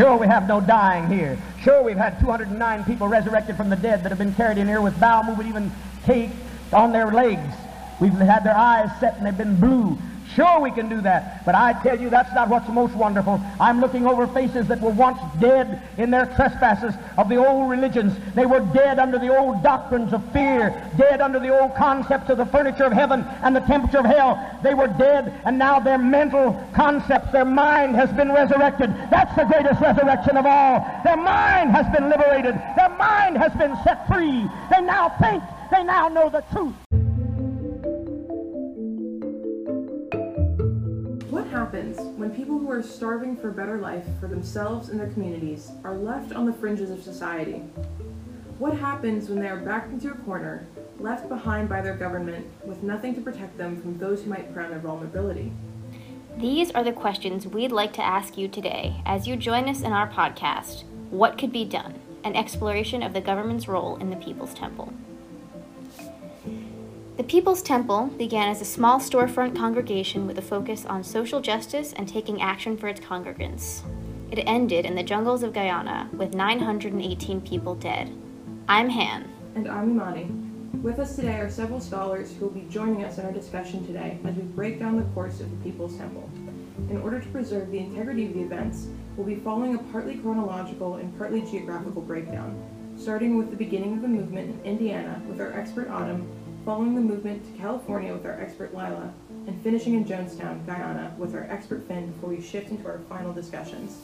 Sure, we have no dying here. Sure, we've had 209 people resurrected from the dead that have been carried in here with bowel movement, even cake on their legs. We've had their eyes set and they've been blue. Sure, we can do that. But I tell you, that's not what's most wonderful. I'm looking over faces that were once dead in their trespasses of the old religions. They were dead under the old doctrines of fear, dead under the old concepts of the furniture of heaven and the temperature of hell. They were dead, and now their mental concepts, their mind has been resurrected. That's the greatest resurrection of all. Their mind has been liberated. Their mind has been set free. They now think. They now know the truth. Happens when people who are starving for a better life for themselves and their communities are left on the fringes of society? What happens when they are backed into a corner, left behind by their government, with nothing to protect them from those who might prey on their vulnerability? These are the questions we'd like to ask you today as you join us in our podcast, What Could Be Done? An exploration of the government's role in the People's Temple. The People's Temple began as a small storefront congregation with a focus on social justice and taking action for its congregants. It ended in the jungles of Guyana with 918 people dead. I'm Han. And I'm Imani. With us today are several scholars who will be joining us in our discussion today as we break down the course of the People's Temple. In order to preserve the integrity of the events, we'll be following a partly chronological and partly geographical breakdown, starting with the beginning of the movement in Indiana with our expert Autumn following the movement to California with our expert Leila, and finishing in Jonestown, Guyana with our expert Finn before we shift into our final discussions.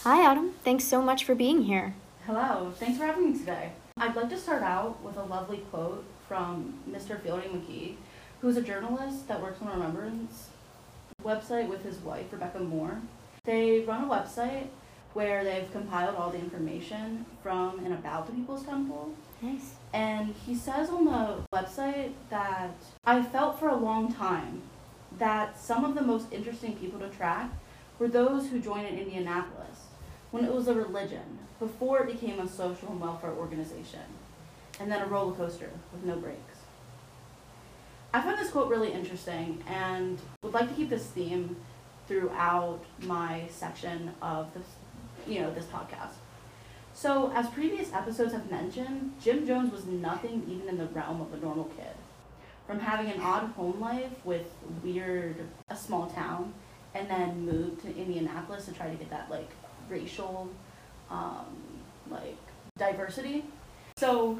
Hi, Autumn. Thanks so much for being here. Hello, thanks for having me today. I'd like to start out with a lovely quote from Mr. Fielding McGehee, who's a journalist that works on Remembrance website with his wife, Rebecca Moore. They run a website where they've compiled all the information from and about the People's Temple. Nice. And he says on the website that I felt for a long time that some of the most interesting people to track were those who joined in Indianapolis when it was a religion, before it became a social and welfare organization, and then a roller coaster with no brakes. I found this quote really interesting and would like to keep this theme throughout my section of this you know, this podcast. So, as previous episodes have mentioned, Jim Jones was nothing even in the realm of a normal kid. From having an odd home life with weird, a small town, and then moved to Indianapolis to try to get that like racial, um, like diversity. So,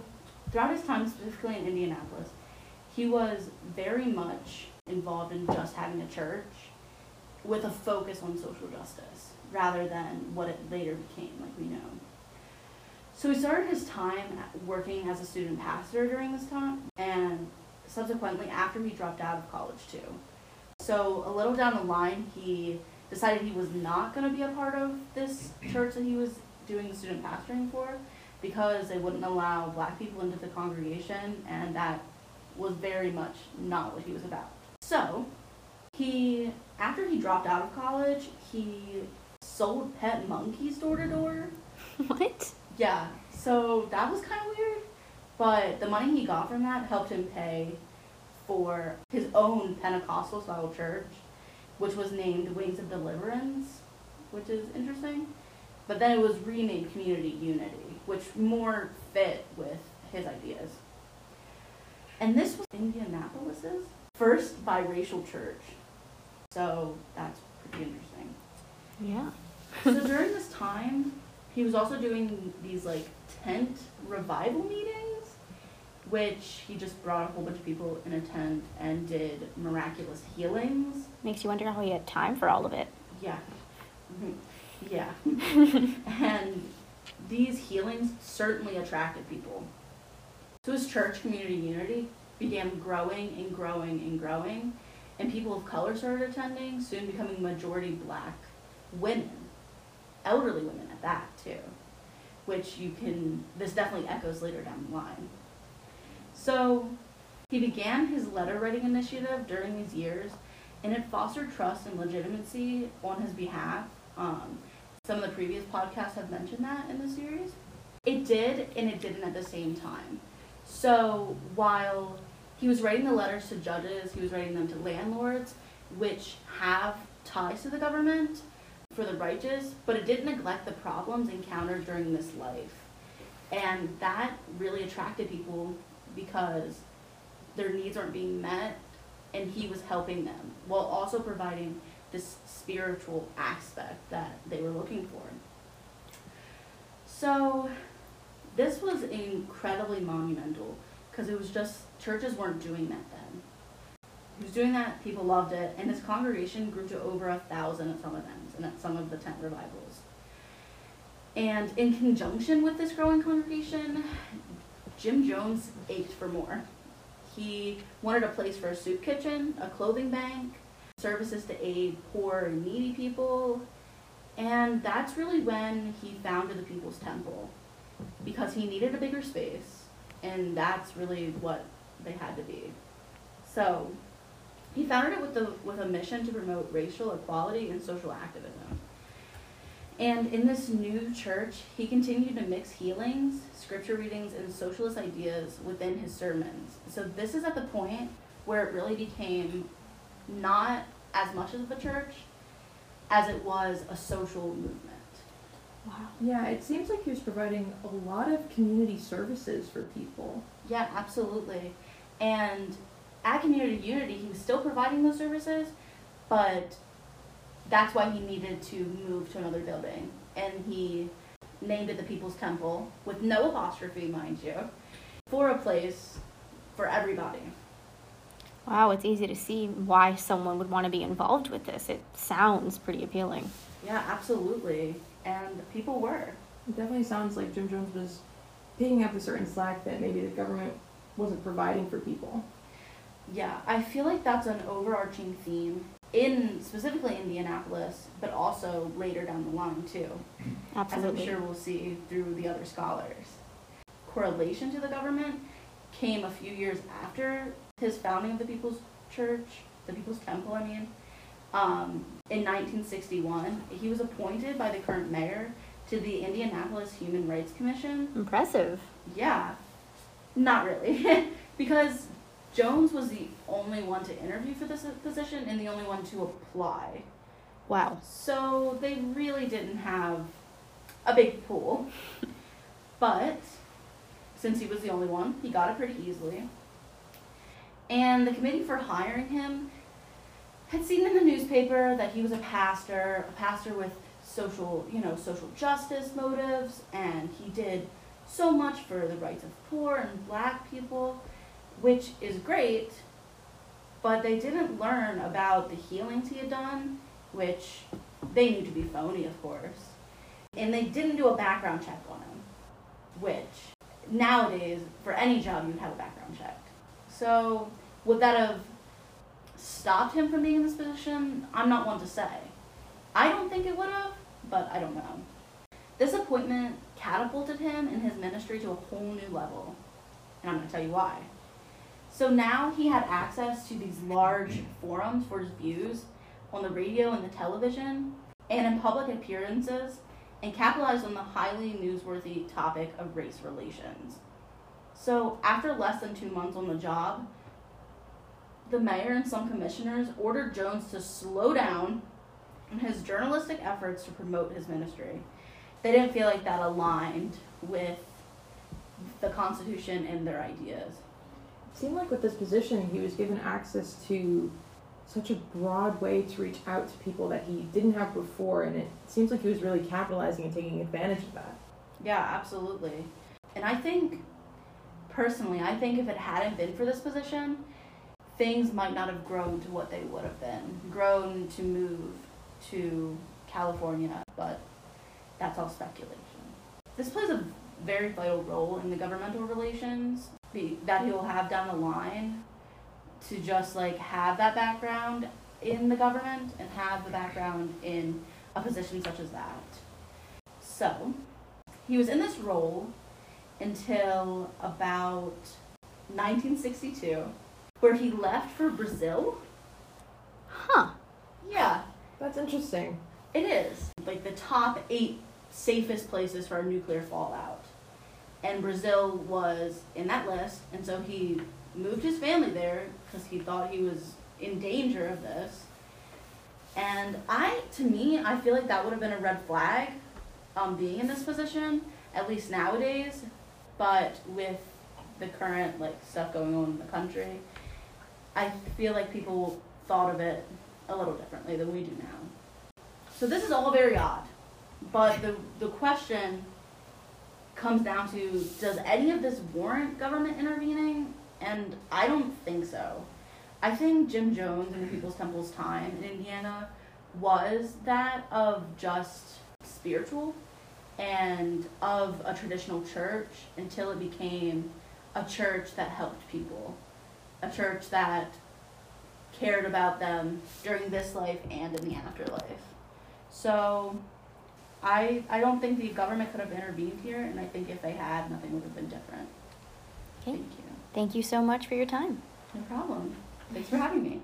throughout his time specifically in Indianapolis, he was very much involved in just having a church with a focus on social justice rather than what it later became, like we know. So he started his time working as a student pastor during this time, and subsequently after he dropped out of college too. So a little down the line, he decided he was not going to be a part of this church that he was doing student pastoring for because they wouldn't allow black people into the congregation, and that was very much not what he was about. So he, after he dropped out of college, he sold pet monkeys door to door. What? Yeah, so that was kind of weird. But the money he got from that helped him pay for his own Pentecostal style church, which was named Wings of Deliverance, which is interesting. But then it was renamed Community Unity, which more fit with his ideas. And this was Indianapolis's first biracial church. So that's pretty interesting. Yeah. So during this time, he was also doing these like tent revival meetings, which he just brought a whole bunch of people in a tent and did miraculous healings. Makes you wonder how he had time for all of it. Yeah. Mhm. Yeah. and these healings certainly attracted people. So his church, Community Unity, began growing and growing and growing, and people of color started attending, soon becoming majority black women, elderly women at that too, which you can, this definitely echoes later down the line. So he began his letter writing initiative during these years, and it fostered trust and legitimacy on his behalf. Um, some of the previous podcasts have mentioned that in the series. It did, and it didn't at the same time. So while he was writing the letters to judges, he was writing them to landlords, which have ties to the government for the righteous, but it didn't neglect the problems encountered during this life. And that really attracted people because their needs aren't being met and he was helping them while also providing this spiritual aspect that they were looking for. So this was incredibly monumental because it was just churches weren't doing that then. He was doing that, people loved it, and his congregation grew to over a thousand at some and at some of the tent revivals. And in conjunction with this growing congregation, Jim Jones ached for more. He wanted a place for a soup kitchen, a clothing bank, services to aid poor and needy people, and that's really when he founded the People's Temple because he needed a bigger space, and that's really what they had to be. So, he founded it with the with a mission to promote racial equality and social activism. And in this new church, he continued to mix healings, scripture readings, and socialist ideas within his sermons. So this is at the point where it really became not as much of a church as it was a social movement. Wow. Yeah, it seems like he was providing a lot of community services for people. Yeah, absolutely. And at Community Unity, he was still providing those services, but that's why he needed to move to another building. And he named it the People's Temple, with no apostrophe, mind you, for a place for everybody. Wow, it's easy to see why someone would want to be involved with this. It sounds pretty appealing. Yeah, absolutely. And people were. It definitely sounds like Jim Jones was picking up a certain slack that maybe the government wasn't providing for people. Yeah, I feel like that's an overarching theme in specifically Indianapolis, but also later down the line too. Absolutely. As I'm sure we'll see through the other scholars. Correlation to the government came a few years after his founding of the People's Church, the People's Temple, I mean. Um, in 1961, he was appointed by the current mayor to the Indianapolis Human Rights Commission. Impressive. Yeah, not really, because Jones was the only one to interview for this position and the only one to apply. Wow. So they really didn't have a big pool. But since he was the only one, he got it pretty easily. And the committee for hiring him had seen in the newspaper that he was a pastor, a pastor with social, you know, social justice motives, and he did so much for the rights of poor and black people, which is great, but they didn't learn about the healings he had done, which they knew to be phony, of course. And they didn't do a background check on him, which nowadays, for any job, you'd have a background check. So, would that have stopped him from being in this position? I'm not one to say. I don't think it would have, but I don't know. This appointment catapulted him and his ministry to a whole new level. And I'm going to tell you why. So now he had access to these large forums for his views on the radio and the television and in public appearances and capitalized on the highly newsworthy topic of race relations. So after less than two months on the job, the mayor and some commissioners ordered Jones to slow down in his journalistic efforts to promote his ministry. They didn't feel like that aligned with the Constitution and their ideas. Seemed like with this position, he was given access to such a broad way to reach out to people that he didn't have before, and it seems like he was really capitalizing and taking advantage of that. Yeah, absolutely. And I think, personally, I think if it hadn't been for this position, things might not have grown to what they would have been. Grown to move to California, but that's all speculation. This plays a very vital role in the governmental relations that he'll mm-hmm. have down the line to just like have that background in the government and have the background in a position such as that. So, he was in this role until about 1962, where he left for Brazil. Huh. Yeah, That's interesting. it is. Like the top eight safest places for a nuclear fallout. And Brazil was in that list, and so he moved his family there because he thought he was in danger of this. And I, to me, I feel like that would have been a red flag, um, being in this position, at least nowadays. But with the current like stuff going on in the country, I feel like people thought of it a little differently than we do now. So this is all very odd, but the the question comes down to does any of this warrant government intervening? And I don't think so. I think Jim Jones and the People's Temple's time in Indiana was that of just spiritual and of a traditional church until it became a church that helped people, a church that cared about them during this life and in the afterlife. So I I don't think the government could have intervened here and I think if they had nothing would have been different. Okay. Thank you. Thank you so much for your time. No problem. Thanks for having me.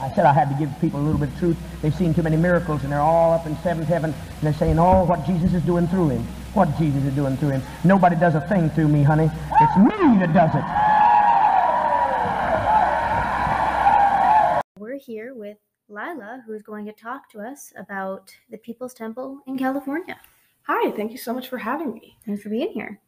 I said I had to give people a little bit of truth. They've seen too many miracles, and they're all up in seventh heaven, and they're saying, oh, what Jesus is doing through him. What Jesus is doing through him. Nobody does a thing through me, honey. It's me that does it. We're here with Leila, who's going to talk to us about the People's Temple in California. Hi, thank you so much for having me. Thanks for being here.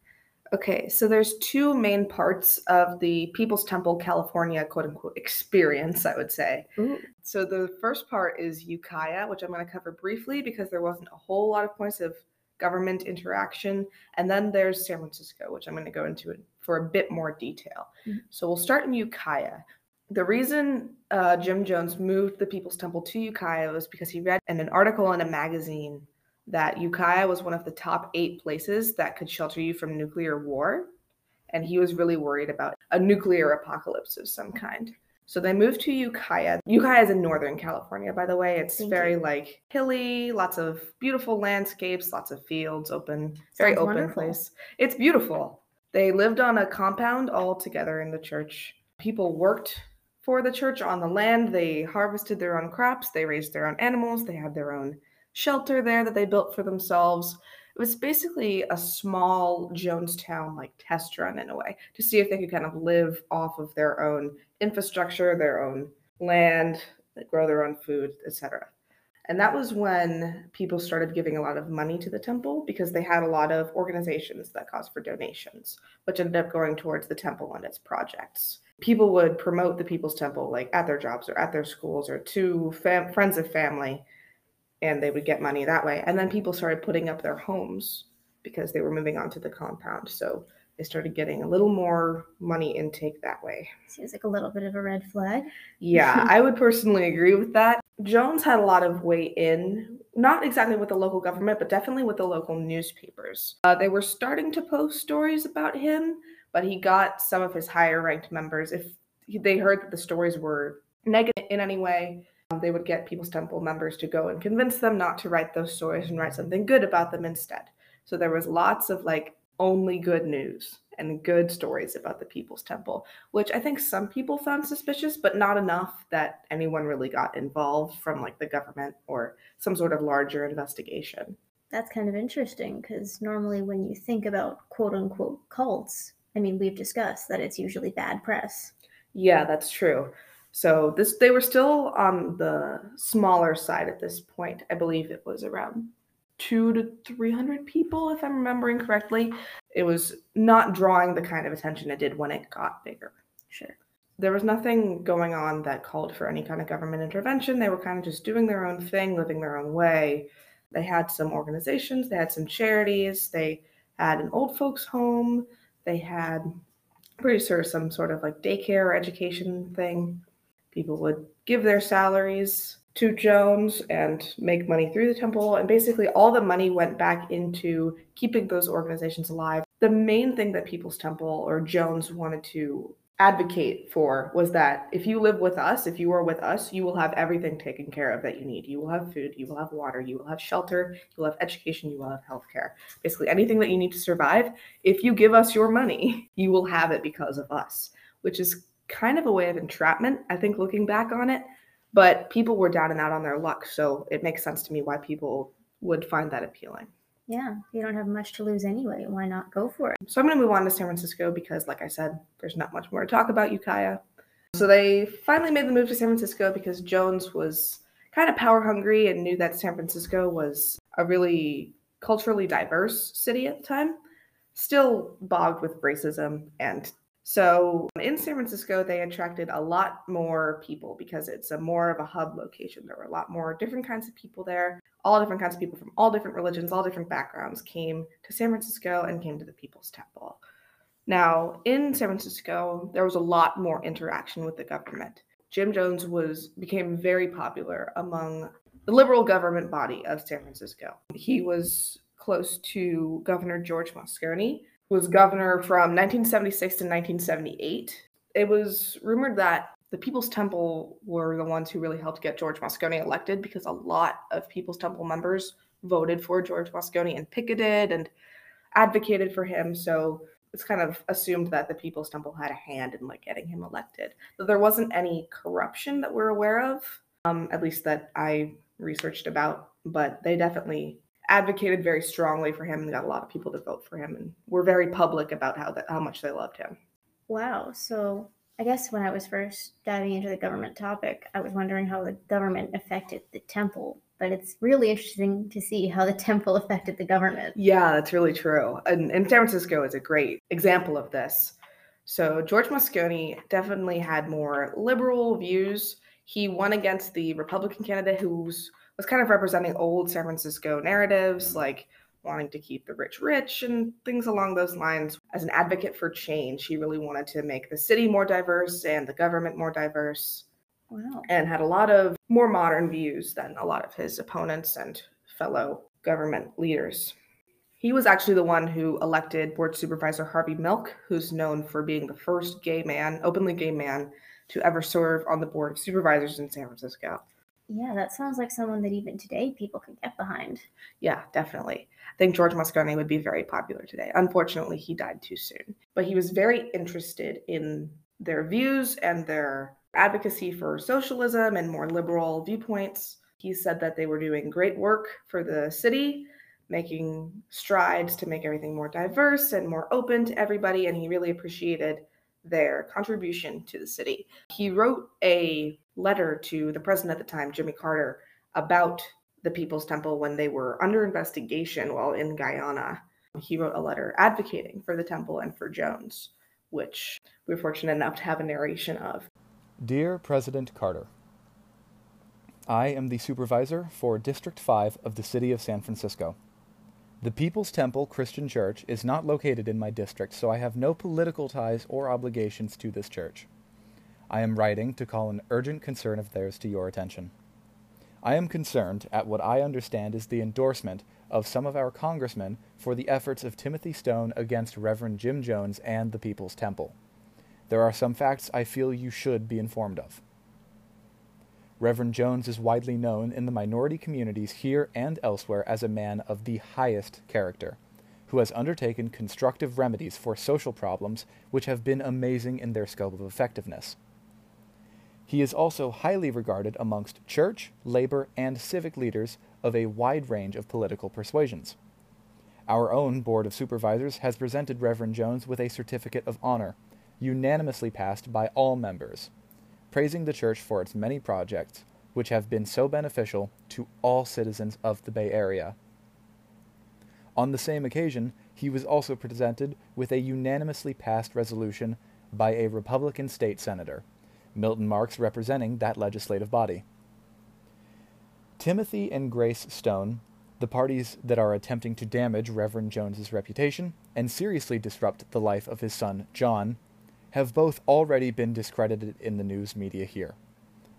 Okay, so there's two main parts of the People's Temple California quote unquote experience, I would say. Ooh. So the first part is Ukiah, which I'm going to cover briefly because there wasn't a whole lot of points of government interaction. And then there's San Francisco, which I'm going to go into for a bit more detail. Mhm. So we'll start in Ukiah. The reason uh, Jim Jones moved the People's Temple to Ukiah was because he read in an article in a magazine that Ukiah was one of the top eight places that could shelter you from nuclear war. And he was really worried about a nuclear apocalypse of some kind. So they moved to Ukiah. Ukiah is in Northern California, by the way. It's Thank very you. like hilly, lots of beautiful landscapes, lots of fields, open, very open wonderful. place. It's beautiful. They lived on a compound all together in the church. People worked for the church on the land. They harvested their own crops. They raised their own animals. They had their own shelter there that they built for themselves. It was basically a small Jonestown like test run in a way to see if they could kind of live off of their own infrastructure, their own land, grow their own food, etc. And that was when people started giving a lot of money to the temple because they had a lot of organizations that caused for donations, which ended up going towards the temple and its projects. People would promote the People's Temple like at their jobs or at their schools or to fam- friends of family and they would get money that way. And then people started putting up their homes because they were moving on to the compound. So they started getting a little more money intake that way. Seems like a little bit of a red flag. Yeah, I would personally agree with that. Jones had a lot of weight in, not exactly with the local government, but definitely with the local newspapers. Uh, they were starting to post stories about him, but he got some of his higher ranked members, if they heard that the stories were negative in any way, um, they would get People's Temple members to go and convince them not to write those stories and write something good about them instead. So there was lots of like only good news and good stories about the People's Temple, which I think some people found suspicious, but not enough that anyone really got involved from like the government or some sort of larger investigation. That's kind of interesting because normally when you think about quote unquote cults, I mean, we've discussed that it's usually bad press. Yeah, that's true. So this they were still on the smaller side at this point. I believe it was around two to three hundred people, if I'm remembering correctly. It was not drawing the kind of attention it did when it got bigger. Sure. There was nothing going on that called for any kind of government intervention. They were kind of just doing their own thing, living their own way. They had some organizations, they had some charities, they had an old folks' home, they had pretty sure some sort of like daycare or education thing. People would give their salaries to Jones and make money through the temple. And basically, all the money went back into keeping those organizations alive. The main thing that People's Temple or Jones wanted to advocate for was that if you live with us, if you are with us, you will have everything taken care of that you need. You will have food, you will have water, you will have shelter, you will have education, you will have healthcare. Basically, anything that you need to survive, if you give us your money, you will have it because of us, which is kind of a way of entrapment, I think, looking back on it. But people were down and out on their luck, so it makes sense to me why people would find that appealing. Yeah, you don't have much to lose anyway. Why not go for it? So I'm going to move on to San Francisco because, like I said, there's not much more to talk about Ukiah. So they finally made the move to San Francisco because Jones was kind of power hungry and knew that San Francisco was a really culturally diverse city at the time, still bogged with racism. And so in San Francisco, they attracted a lot more people because it's a more of a hub location. There were a lot more different kinds of people there. All different kinds of people from all different religions, all different backgrounds came to San Francisco and came to the People's Temple. Now, in San Francisco, there was a lot more interaction with the government. Jim Jones was became very popular among the liberal government body of San Francisco. He was close to Governor George Moscone, was governor from 1976 to 1978. It was rumored that the People's Temple were the ones who really helped get George Moscone elected because a lot of People's Temple members voted for George Moscone and picketed and advocated for him. So it's kind of assumed that the People's Temple had a hand in like getting him elected. But there wasn't any corruption that we're aware of, um, at least that I researched about. But they definitely advocated very strongly for him and got a lot of people to vote for him, and were very public about how that how much they loved him. Wow. So I guess when I was first diving into the government topic, I was wondering how the government affected the temple but it's really interesting to see how the temple affected the government. Yeah, that's really true. And, and San Francisco is a great example of this. So George Moscone definitely had more liberal views. He won against the Republican candidate who was kind of representing old San Francisco narratives, like wanting to keep the rich rich and things along those lines. As an advocate for change, he really wanted to make the city more diverse and the government more diverse. Wow. And had a lot of more modern views than a lot of his opponents and fellow government leaders. He was actually the one who elected board supervisor Harvey Milk, who's known for being the first gay man, openly gay man, to ever serve on the board of supervisors in San Francisco. Yeah, that sounds like someone that even today people could get behind. Yeah, definitely. I think George Moscone would be very popular today. Unfortunately, he died too soon. But he was very interested in their views and their advocacy for socialism and more liberal viewpoints. He said that they were doing great work for the city, making strides to make everything more diverse and more open to everybody, and he really appreciated their contribution to the city. He wrote a letter to the president at the time, Jimmy Carter, about the People's Temple when they were under investigation while in Guyana. He wrote a letter advocating for the temple and for Jones, which we we're fortunate enough to have a narration of. Dear President Carter, I am the supervisor for District 5 of the City of San Francisco. The People's Temple Christian Church is not located in my district, so I have no political ties or obligations to this church. I am writing to call an urgent concern of theirs to your attention. I am concerned at what I understand is the endorsement of some of our congressmen for the efforts of Timothy Stoen against Reverend Jim Jones and the People's Temple. There are some facts I feel you should be informed of. Reverend Jones is widely known in the minority communities here and elsewhere as a man of the highest character, who has undertaken constructive remedies for social problems which have been amazing in their scope of effectiveness. He is also highly regarded amongst church, labor, and civic leaders of a wide range of political persuasions. Our own Board of Supervisors has presented Reverend Jones with a certificate of honor unanimously passed by all members, praising the church for its many projects which have been so beneficial to all citizens of the Bay Area. On the same occasion, he was also presented with a unanimously passed resolution by a Republican state senator, Milton Marks representing that legislative body. Timothy and Grace Stoen, the parties that are attempting to damage Reverend Jones's reputation and seriously disrupt the life of his son John, have both already been discredited in the news media here.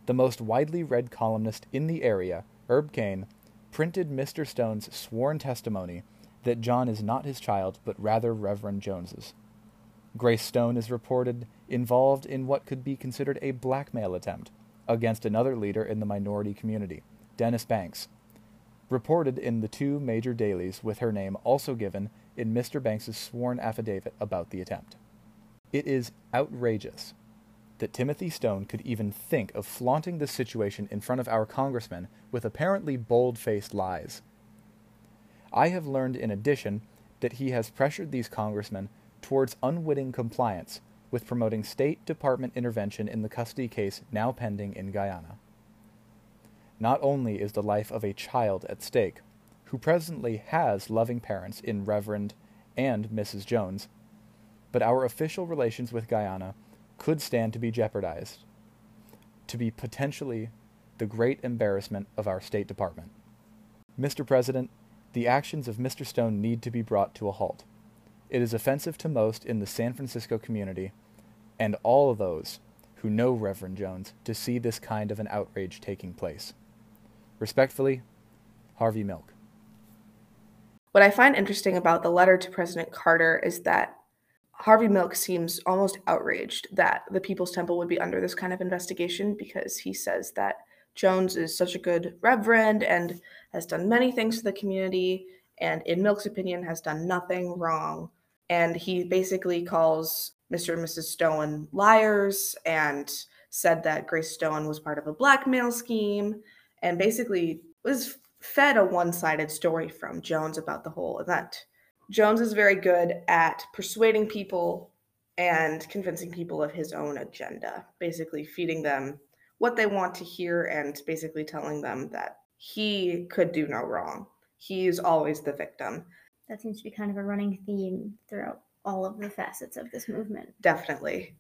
The most widely read columnist in the area, Herb Caen, printed Mr. Stoen's sworn testimony that John is not his child, but rather Reverend Jones's. Grace Stoen is reported involved in what could be considered a blackmail attempt against another leader in the minority community, Dennis Banks, reported in the two major dailies with her name also given in Mr. Banks's sworn affidavit about the attempt. It is outrageous that Timothy Stoen could even think of flaunting this situation in front of our congressmen with apparently bold faced lies. I have learned in addition that he has pressured these congressmen towards unwitting compliance with promoting State Department intervention in the custody case now pending in Guyana. not only is the life of a child at stake, who presently has loving parents in Reverend and Mrs. Jones, but our official relations with Guyana could stand to be jeopardized, to be potentially the great embarrassment of our State Department. Mr. President, the actions of Mr. Stoen need to be brought to a halt. It is offensive to most in the San Francisco community and all of those who know Reverend Jones to see this kind of an outrage taking place. Respectfully, Harvey Milk. What I find interesting about the letter to President Carter is that Harvey Milk seems almost outraged that the People's Temple would be under this kind of investigation because he says that Jones is such a good reverend and has done many things for the community, and in Milk's opinion, has done nothing wrong. And he basically calls Mr. and Mrs. Stoen liars and said that Grace Stoen was part of a blackmail scheme and basically was fed a one sided story from Jones about the whole event. Jones is very good at persuading people and convincing people of his own agenda, basically feeding them what they want to hear and basically telling them that he could do no wrong. He's always the victim. That seems to be kind of a running theme throughout all of the facets of this movement. Definitely.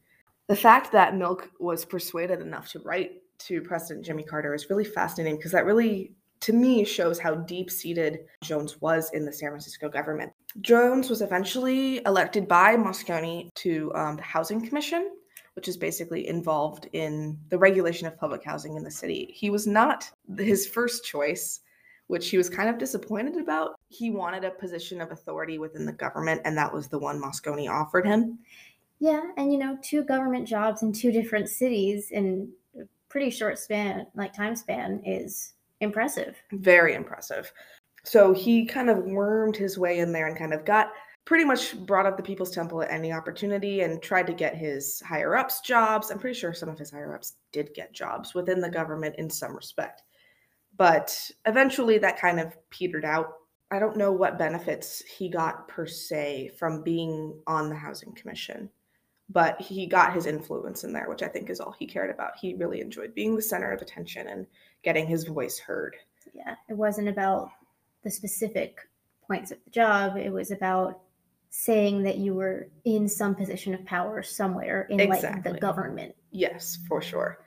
The fact that Milk was persuaded enough to write to President Jimmy Carter is really fascinating because that really, to me, shows how deep seated Jones was in the San Francisco government. Jones was eventually elected by Moscone to um, the Housing Commission, which is basically involved in the regulation of public housing in the city. He was not his first choice, which he was kind of disappointed about. He wanted a position of authority within the government, and that was the one Moscone offered him. Yeah, and you know, two government jobs in two different cities in a pretty short span, like time span, is impressive. Very impressive. So he kind of wormed his way in there and kind of got pretty much brought up the People's Temple at any opportunity and tried to get his higher ups jobs. I'm pretty sure some of his higher ups did get jobs within the government in some respect. But eventually that kind of petered out. I don't know what benefits he got per se from being on the Housing Commission, but he got his influence in there, which I think is all he cared about. He really enjoyed being the center of attention and getting his voice heard. Yeah, it wasn't about the specific points of the job, it was about saying that you were in some position of power somewhere in like the government. Yes, for sure.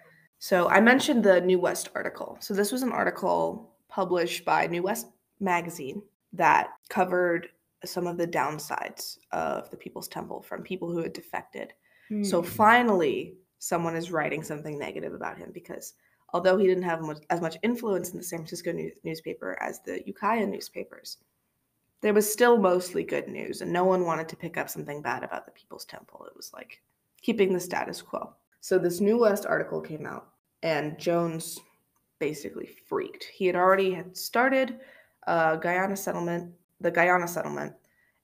So I mentioned the New West article. So this was an article published by New West magazine that covered some of the downsides of the People's Temple from people who had defected. So Hmm. finally, someone is writing something negative about him because although he didn't have much, as much influence in the San Francisco news, newspaper as the Ukiah newspapers, there was still mostly good news, and no one wanted to pick up something bad about the People's Temple. It was like keeping the status quo. So this New West article came out, and Jones basically freaked. He had already had started uh, Guyana settlement, the Guyana settlement,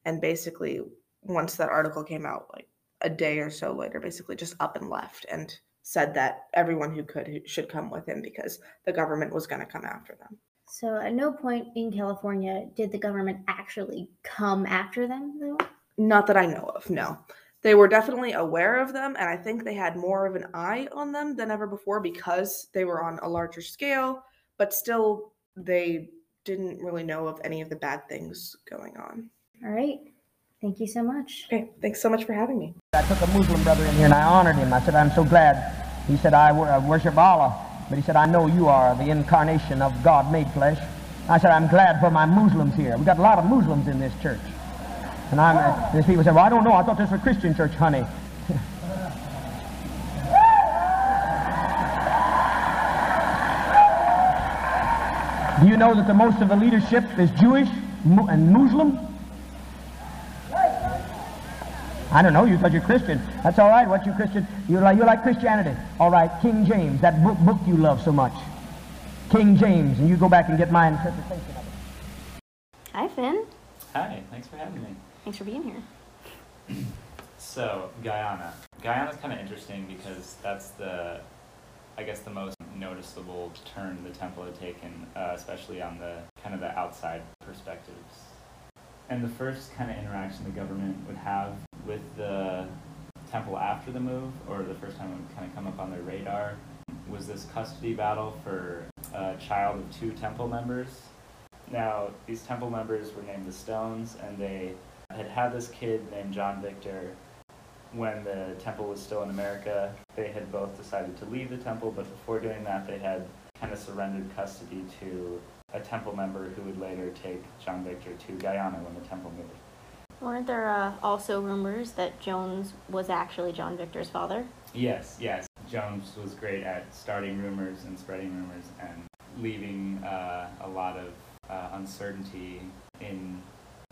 and basically once that article came out, like a day or so later, basically just up and left and said that everyone who could should come with him because the government was going to come after them. So at no point in California did the government actually come after them, though. Not that I know of, no. They were definitely aware of them, and I think they had more of an eye on them than ever before because they were on a larger scale, but still, they didn't really know of any of the bad things going on. All right. Thank you so much. Okay, thanks so much for having me. I took a Muslim brother in here and I honored him. I said, I'm so glad. He said, I wor- I worship Allah. But he said, I know you are the incarnation of God made flesh. I said, I'm glad for my Muslims here. we got a lot of Muslims in this church. And I'm, these people say, well, I don't know. I thought this was a Christian church, honey. Do you know that the most of the leadership is Jewish and Muslim? I don't know. You thought you're Christian. That's all right. What you Christian? You like you like Christianity. All right. King James, that book, book you love so much. King James, and you go back and get my interpretation of it. Hi, Finn. Hi, thanks for having me. Thanks for being here. So, Guyana. Guyana's kind of interesting because that's the, I guess, the most noticeable turn the temple had taken, uh, especially on the kind of the outside perspectives. And the first kind of interaction the government would have with the temple after the move, or the first time it would kind of come up on their radar, was this custody battle for a child of two temple members. Now, these temple members were named the Stoens, and they had had this kid named John Victor when the temple was still in America. They had both decided to leave the temple, but before doing that, they had kind of surrendered custody to a temple member who would later take John Victor to Guyana when the temple moved. Weren't there uh, also rumors that Jones was actually John Victor's father? Yes, yes. Jones was great at starting rumors and spreading rumors and leaving uh, a lot of uh, uncertainty in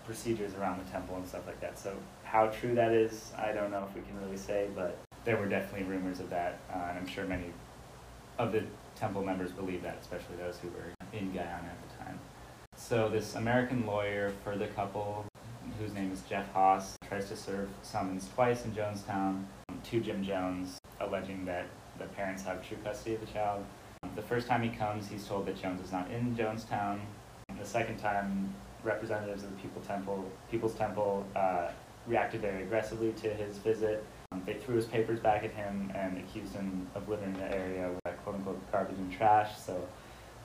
procedures around the temple and stuff like that. So, how true that is, I don't know if we can really say, but there were definitely rumors of that, uh, and I'm sure many of the temple members believe that, especially those who were in Guyana at the time. So, this American lawyer for the couple, whose name is Jeff Haas, tries to serve summons twice in Jonestown to Jim Jones, alleging that the parents have true custody of the child. The first time he comes, he's told that Jones is not in Jonestown. The second time, representatives of the People Temple, People's Temple uh, reacted very aggressively to his visit. Um, they threw his papers back at him and accused him of living in the area with quote unquote garbage and trash. So,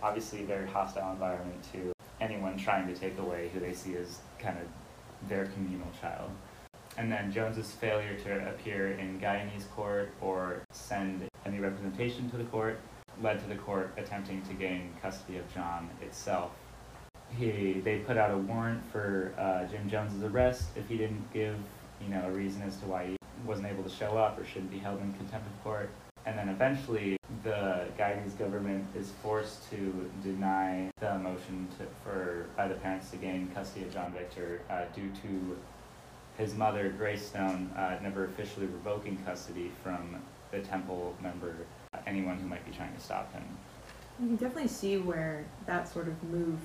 obviously, a very hostile environment to anyone trying to take away who they see as kind of their communal child. And then Jones's failure to appear in Guyanese court or send any representation to the court led to the court attempting to gain custody of John itself. He, they put out a warrant for uh, Jim Jones's arrest if he didn't give, you know, a reason as to why he wasn't able to show up or shouldn't be held in contempt of court. And then eventually, the Guyanese government is forced to deny the motion to, for by the parents to gain custody of John Victor uh, due to his mother, Grace Stoen, uh, never officially revoking custody from the temple member, uh, anyone who might be trying to stop him. You can definitely see where that sort of move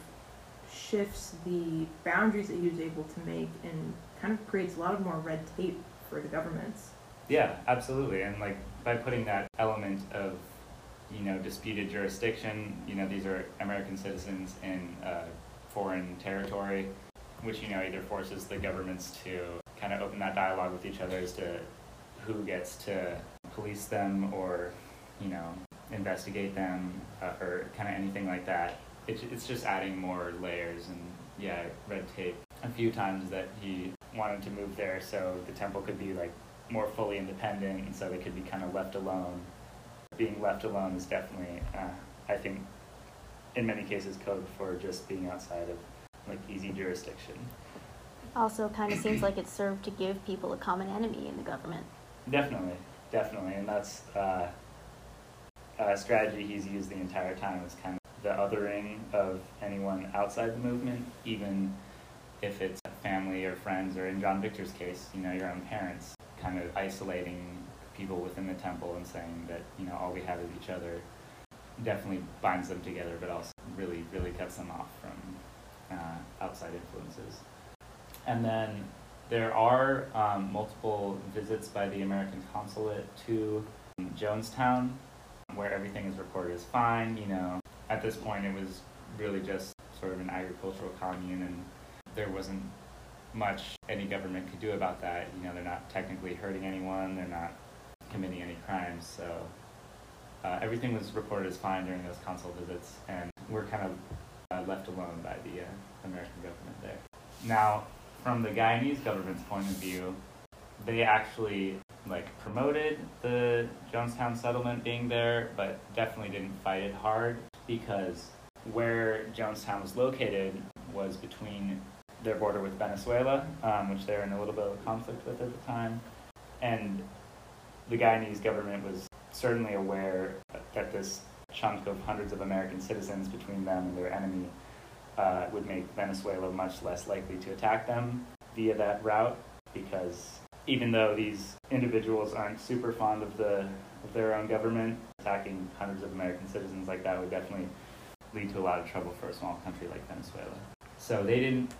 shifts the boundaries that he was able to make and kind of creates a lot of more red tape for the governments. Yeah, absolutely. And like by putting that element of, you know, disputed jurisdiction, you know, these are American citizens in uh, foreign territory, which, you know, either forces the governments to kind of open that dialogue with each other as to who gets to police them or, you know, investigate them uh, or kind of anything like that. It, it's just adding more layers and, yeah, red tape. A few times that he wanted to move there so the temple could be like more fully independent and so they could be kind of left alone. Being left alone is definitely, uh, I think, in many cases, code for just being outside of like easy jurisdiction. Also, kind of seems like it served to give people a common enemy in the government. Definitely, definitely, and that's uh, a strategy he's used the entire time. Is kind the othering of anyone outside the movement, even if it's family or friends, or in John Victor's case, you know, your own parents, kind of isolating people within the temple and saying that you know all we have is each other. Definitely binds them together, but also really, really cuts them off from uh, outside influences. And then there are um, multiple visits by the American consulate to Jonestown where everything is reported as fine. You know, at this point it was really just sort of an agricultural commune and there wasn't much any government could do about that. You know, they're not technically hurting anyone, they're not committing any crimes, so uh, everything was reported as fine during those consul visits, and we're kind of uh, left alone by the uh, American government there. Now, from the Guyanese government's point of view, they actually like promoted the Jonestown settlement being there, but definitely didn't fight it hard because where Jonestown was located was between their border with Venezuela, um, which they're in a little bit of a conflict with at the time, and the Guyanese government was certainly aware that this chunk of hundreds of American citizens between them and their enemy uh, would make Venezuela much less likely to attack them via that route because even though these individuals aren't super fond of the of their own government, attacking hundreds of American citizens like that would definitely lead to a lot of trouble for a small country like Venezuela. So they didn't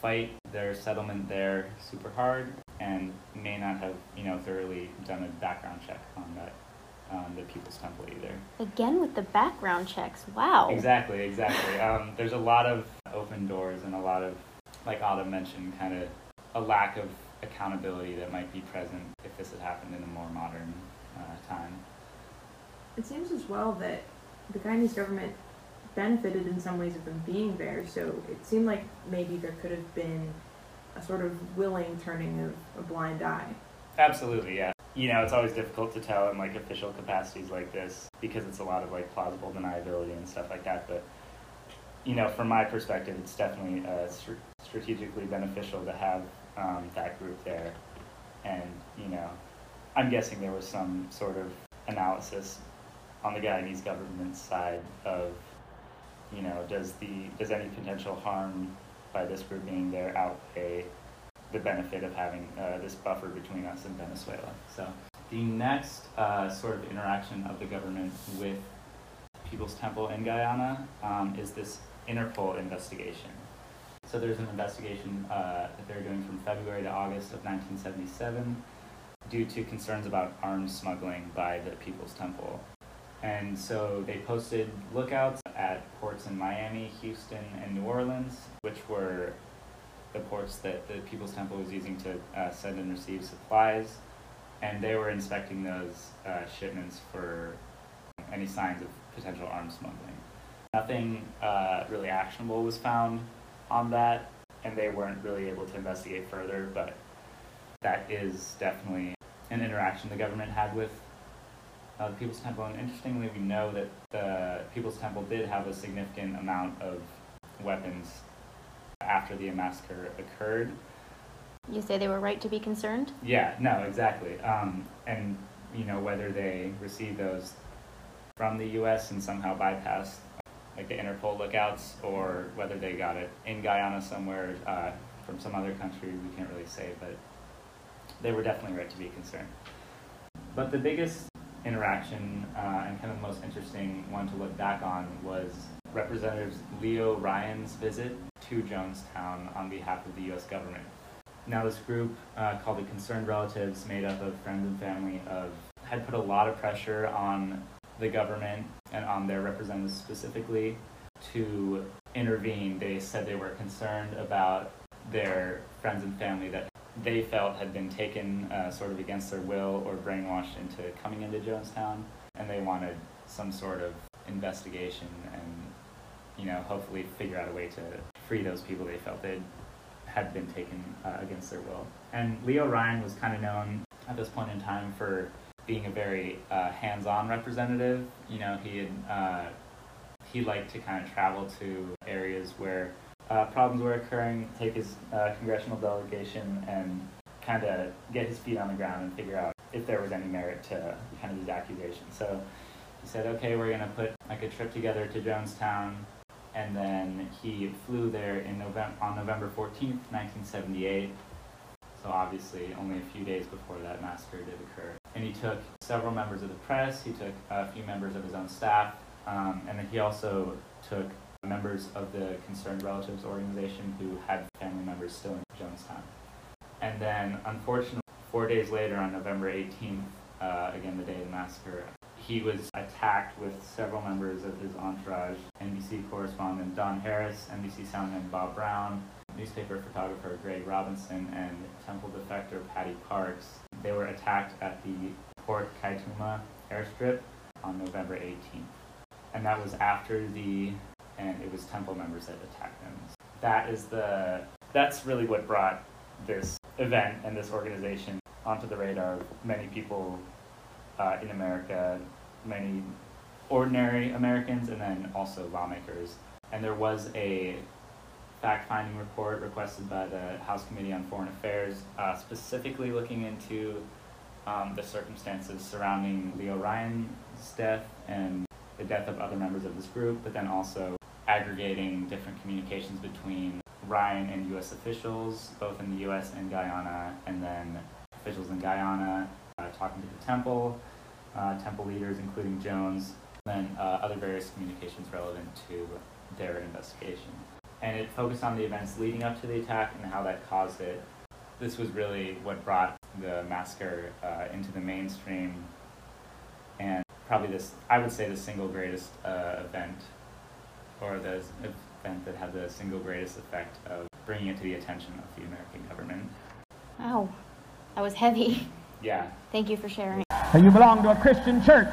fight their settlement there super hard and may not have, you know, thoroughly done a background check on that um, the People's Temple either. Again with the background checks. Wow. Exactly, exactly. Um, there's a lot of open doors and a lot of, like Autumn mentioned, kind of a lack of accountability that might be present if this had happened in a more modern uh, time. It seems as well that the Guyanese government benefited in some ways of them being there. So it seemed like maybe there could have been a sort of willing turning of a blind eye. Absolutely, yeah. You know, it's always difficult to tell in like official capacities like this because it's a lot of like plausible deniability and stuff like that. But you know, from my perspective, it's definitely uh, str- strategically beneficial to have um, that group there. And you know, I'm guessing there was some sort of analysis on the Guyanese government side of, you know, does the does any potential harm by this group being there outweigh the benefit of having uh, this buffer between us and Venezuela? So the next uh, sort of interaction of the government with People's Temple in Guyana um, is this Interpol investigation. So there's an investigation uh, that they're doing from February to August of 1977 due to concerns about arms smuggling by the People's Temple. And so they posted lookouts at ports in Miami, Houston, and New Orleans, which were the ports that the People's Temple was using to uh, send and receive supplies. And they were inspecting those uh, shipments for any signs of potential arms smuggling. Nothing uh, really actionable was found on that, and they weren't really able to investigate further, but that is definitely an interaction the government had with uh, the People's Temple. And interestingly, we know that the People's Temple did have a significant amount of weapons after the massacre occurred. You say they were right to be concerned? Yeah, no, exactly. Um, and, you know, whether they received those from the U.S. and somehow bypassed like the Interpol lookouts, or whether they got it in Guyana somewhere uh, from some other country, we can't really say, but they were definitely right to be concerned. But the biggest interaction uh, and kind of the most interesting one to look back on was Representative Leo Ryan's visit to Jonestown on behalf of the U.S. government. Now, this group, uh, called the Concerned Relatives, made up of friends and family of, had put a lot of pressure on the government and on their representatives specifically to intervene. They said they were concerned about their friends and family that they felt had been taken uh, sort of against their will or brainwashed into coming into Jonestown, and they wanted some sort of investigation and, you know, hopefully figure out a way to free those people they felt they had been taken uh, against their will. And Leo Ryan was kind of known at this point in time for being a very uh, hands-on representative. You know, he had uh, he liked to kind of travel to areas where uh, problems were occurring, take his uh, congressional delegation, and kind of get his feet on the ground and figure out if there was any merit to kind of these accusations. So he said, okay, we're going to put like a trip together to Jonestown, and then he flew there in November on November 14th, 1978. So obviously, only a few days before that massacre did occur. And he took several members of the press. He took a few members of his own staff, um, and then he also took members of the Concerned Relatives organization who had family members still in Jonestown. And then, unfortunately, four days later, on November 18th, uh, again the day of the massacre, he was attacked with several members of his entourage NBC correspondent Don Harris, NBC soundman Bob Brown, newspaper photographer Greg Robinson, and temple defector Patty Parks. They were attacked at the Port Kaituma airstrip on November 18th. And that was after the and it was temple members that attacked them. That is the that's really what brought this event and this organization onto the radar of many people uh, in America, many ordinary Americans, and then also lawmakers. And there was a fact-finding report requested by the House Committee on Foreign Affairs, uh, specifically looking into um, the circumstances surrounding Leo Ryan's death and the death of other members of this group, but then also aggregating different communications between Ryan and U.S. officials, both in the U.S. and Guyana, and then officials in Guyana uh, talking to the temple, uh, temple leaders, including Jones, and uh, other various communications relevant to their investigation. And it focused on the events leading up to the attack and how that caused it. This was really what brought the massacre uh, into the mainstream, and probably this, I would say, the single greatest uh, event or the event that had the single greatest effect of bringing it to the attention of the American government. Wow, that was heavy. Yeah. Thank you for sharing. You belong to a Christian church.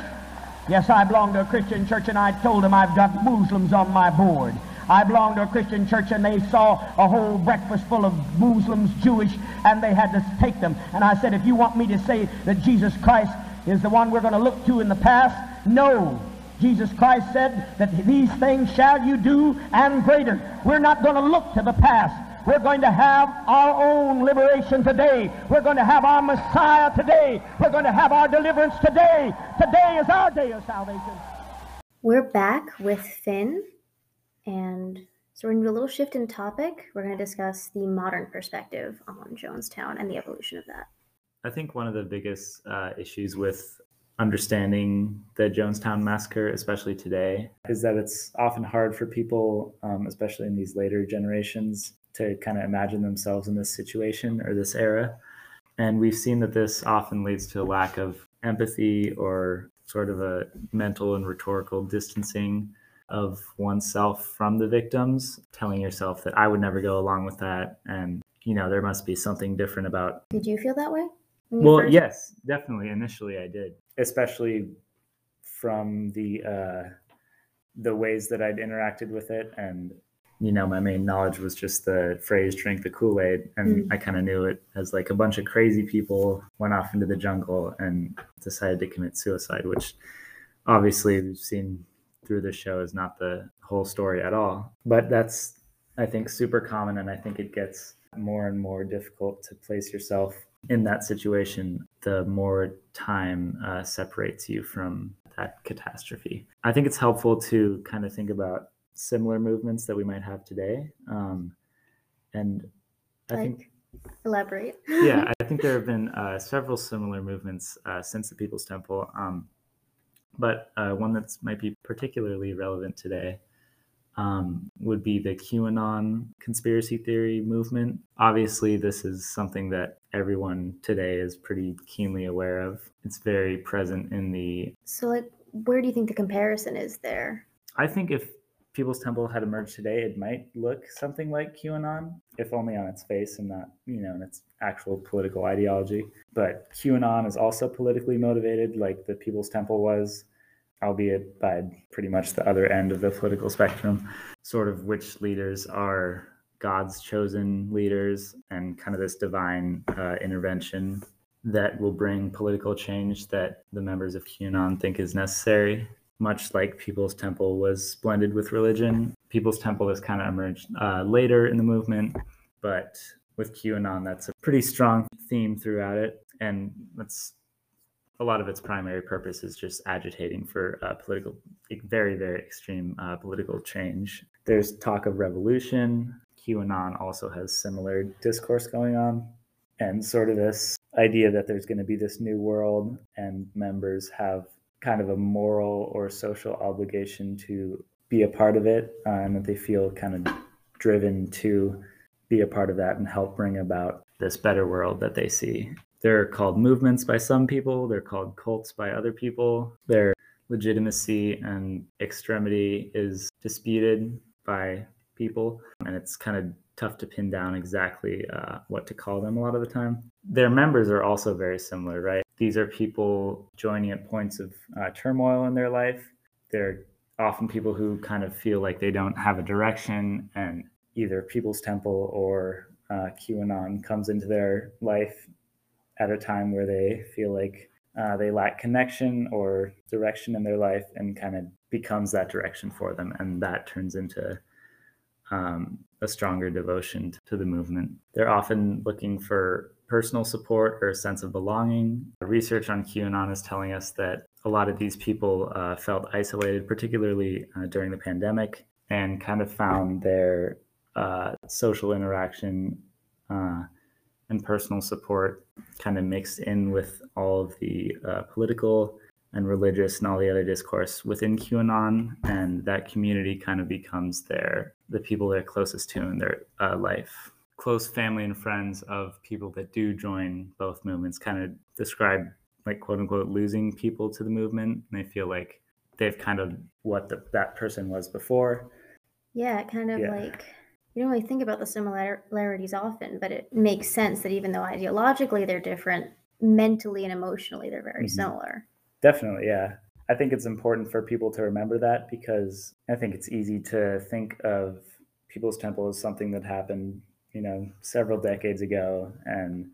Yes, I belong to a Christian church, and I told them I've got Muslims on my board. I belonged to a Christian church, and they saw a whole breakfast full of Muslims, Jewish, and they had to take them. And I said, if you want me to say that Jesus Christ is the one we're going to look to in the past, no. Jesus Christ said that these things shall you do and greater. We're not going to look to the past. We're going to have our own liberation today. We're going to have our Messiah today. We're going to have our deliverance today. Today is our day of salvation. We're back with Finn, and so we're going to do a little shift in topic. We're going to discuss the modern perspective on Jonestown and the evolution of that. I think one of the biggest uh, issues with understanding the Jonestown massacre, especially today, is that it's often hard for people, um, especially in these later generations, to kind of imagine themselves in this situation or this era. And we've seen that this often leads to a lack of empathy or sort of a mental and rhetorical distancing of oneself from the victims, telling yourself that I would never go along with that. And, you know, there must be something different about. Did you feel that way? Well, first... yes, definitely. Initially, I did, especially from the uh, the ways that I'd interacted with it, and you know, my main knowledge was just the phrase "drink the Kool Aid," and mm. I kind of knew it as like a bunch of crazy people went off into the jungle and decided to commit suicide, which obviously we've seen through the show is not the whole story at all. But that's, I think, super common, and I think it gets more and more difficult to place yourself in that situation the more time uh, separates you from that catastrophe. I think it's helpful to kind of think about similar movements that we might have today. Um, and I like, think. Elaborate. yeah, I think there have been uh, several similar movements uh, since the People's Temple. Um, but uh, one that might be particularly relevant today um, would be the QAnon conspiracy theory movement. Obviously, this is something that everyone today is pretty keenly aware of. It's very present in the. So, like, where do you think the comparison is there? I think if People's Temple had emerged today, it might look something like QAnon, if only on its face and not, you know, in its actual political ideology. But QAnon is also politically motivated, like the People's Temple was albeit by pretty much the other end of the political spectrum, sort of which leaders are God's chosen leaders and kind of this divine uh, intervention that will bring political change that the members of QAnon think is necessary. Much like People's Temple was blended with religion, People's Temple has kind of emerged uh, later in the movement, but with QAnon, that's a pretty strong theme throughout it. And that's a lot of its primary purpose is just agitating for uh, political, very, very extreme uh, political change. There's talk of revolution. QAnon also has similar discourse going on, and sort of this idea that there's going to be this new world, and members have kind of a moral or social obligation to be a part of it, uh, and that they feel kind of driven to be a part of that and help bring about this better world that they see. They're called movements by some people, they're called cults by other people. Their legitimacy and extremity is disputed by people, and it's kind of tough to pin down exactly uh, what to call them a lot of the time. Their members are also very similar, right? These are people joining at points of uh, turmoil in their life. They're often people who kind of feel like they don't have a direction, and either People's Temple or uh, QAnon comes into their life at a time where they feel like uh, they lack connection or direction in their life and kind of becomes that direction for them. And that turns into um, a stronger devotion to the movement. They're often looking for personal support or a sense of belonging. Research on QAnon is telling us that a lot of these people uh, felt isolated, particularly uh, during the pandemic, and kind of found their uh, social interaction uh, and personal support kind of mixed in with all of the uh, political and religious and all the other discourse within QAnon, and that community kind of becomes their the people they're closest to in their uh, life. Close family and friends of people that do join both movements kind of describe like quote unquote losing people to the movement, and they feel like they've kind of what the, that person was before. Yeah, kind of yeah. like you don't really think about the similarities often, but it makes sense that even though ideologically they're different, mentally and emotionally they're very mm-hmm. similar. Definitely, yeah. I think it's important for people to remember that because I think it's easy to think of People's Temple as something that happened, you know, several decades ago and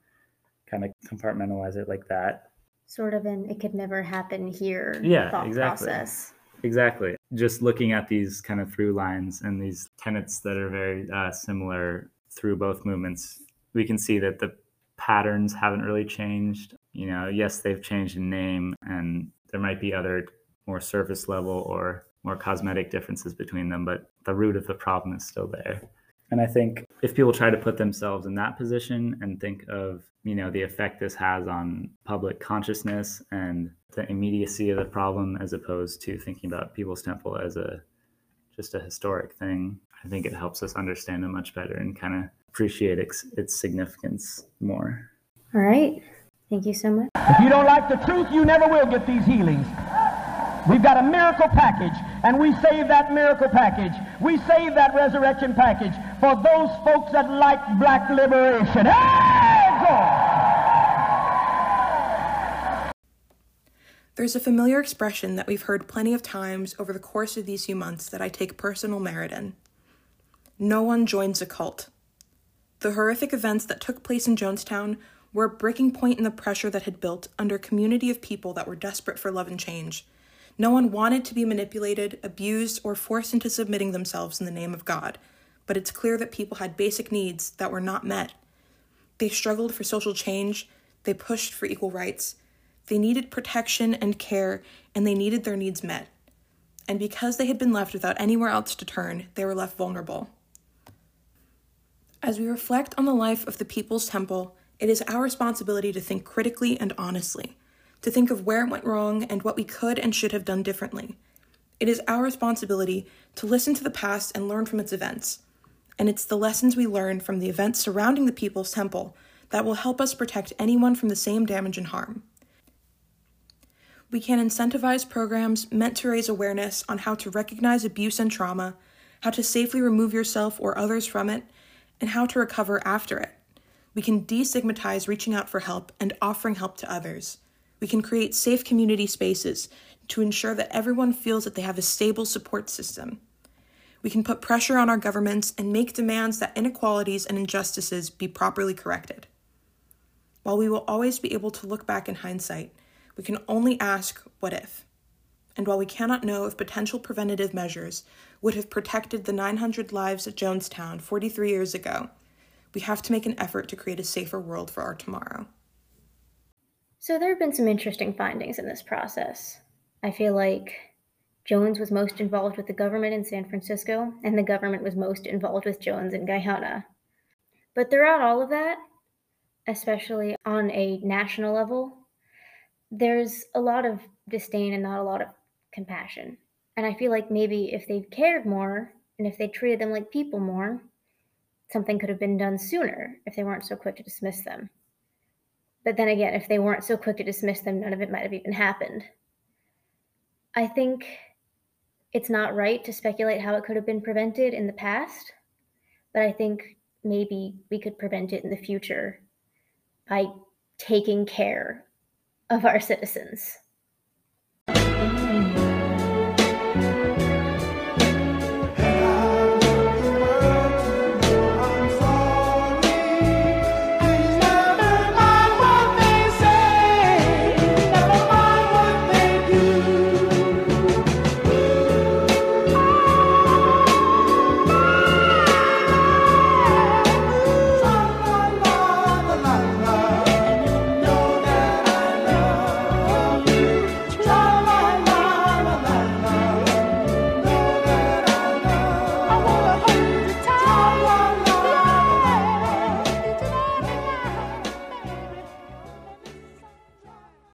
kind of compartmentalize it like that. Sort of an it could never happen here Yeah, thought exactly. process. Exactly. Just looking at these kind of through lines and these tenets that are very uh, similar through both movements, we can see that the patterns haven't really changed. You know, yes, they've changed in name, and there might be other more surface level or more cosmetic differences between them, but the root of the problem is still there. And I think if people try to put themselves in that position and think of, you know, the effect this has on public consciousness and the immediacy of the problem as opposed to thinking about People's Temple as a just a historic thing, I think it helps us understand it much better and kind of appreciate its, its significance more. All right. Thank you so much. If you don't like the truth, you never will get these healings. We've got a miracle package, and we save that miracle package. We save that resurrection package for those folks that like black liberation. Hey! There's a familiar expression that we've heard plenty of times over the course of these few months that I take personal merit in. No one joins a cult. The horrific events that took place in Jonestown were a breaking point in the pressure that had built under a community of people that were desperate for love and change. No one wanted to be manipulated, abused, or forced into submitting themselves in the name of God, but it's clear that people had basic needs that were not met. They struggled for social change, they pushed for equal rights, they needed protection and care, and they needed their needs met. And because they had been left without anywhere else to turn, they were left vulnerable. As we reflect on the life of the People's Temple, it is our responsibility to think critically and honestly, to think of where it went wrong and what we could and should have done differently. It is our responsibility to listen to the past and learn from its events. And it's the lessons we learn from the events surrounding the People's Temple that will help us protect anyone from the same damage and harm. We can incentivize programs meant to raise awareness on how to recognize abuse and trauma, how to safely remove yourself or others from it, and how to recover after it. We can destigmatize reaching out for help and offering help to others. We can create safe community spaces to ensure that everyone feels that they have a stable support system. We can put pressure on our governments and make demands that inequalities and injustices be properly corrected. While we will always be able to look back in hindsight, we can only ask, what if? And while we cannot know if potential preventative measures would have protected the 900 lives at Jonestown 43 years ago, we have to make an effort to create a safer world for our tomorrow. So there have been some interesting findings in this process. I feel like Jones was most involved with the government in San Francisco, and the government was most involved with Jones in Guyana. But throughout all of that, especially on a national level, there's a lot of disdain and not a lot of compassion. And I feel like maybe if they'd cared more and if they treated them like people more, something could have been done sooner if they weren't so quick to dismiss them. But then again, if they weren't so quick to dismiss them, none of it might have even happened. I think it's not right to speculate how it could have been prevented in the past, but I think maybe we could prevent it in the future by taking care of our citizens.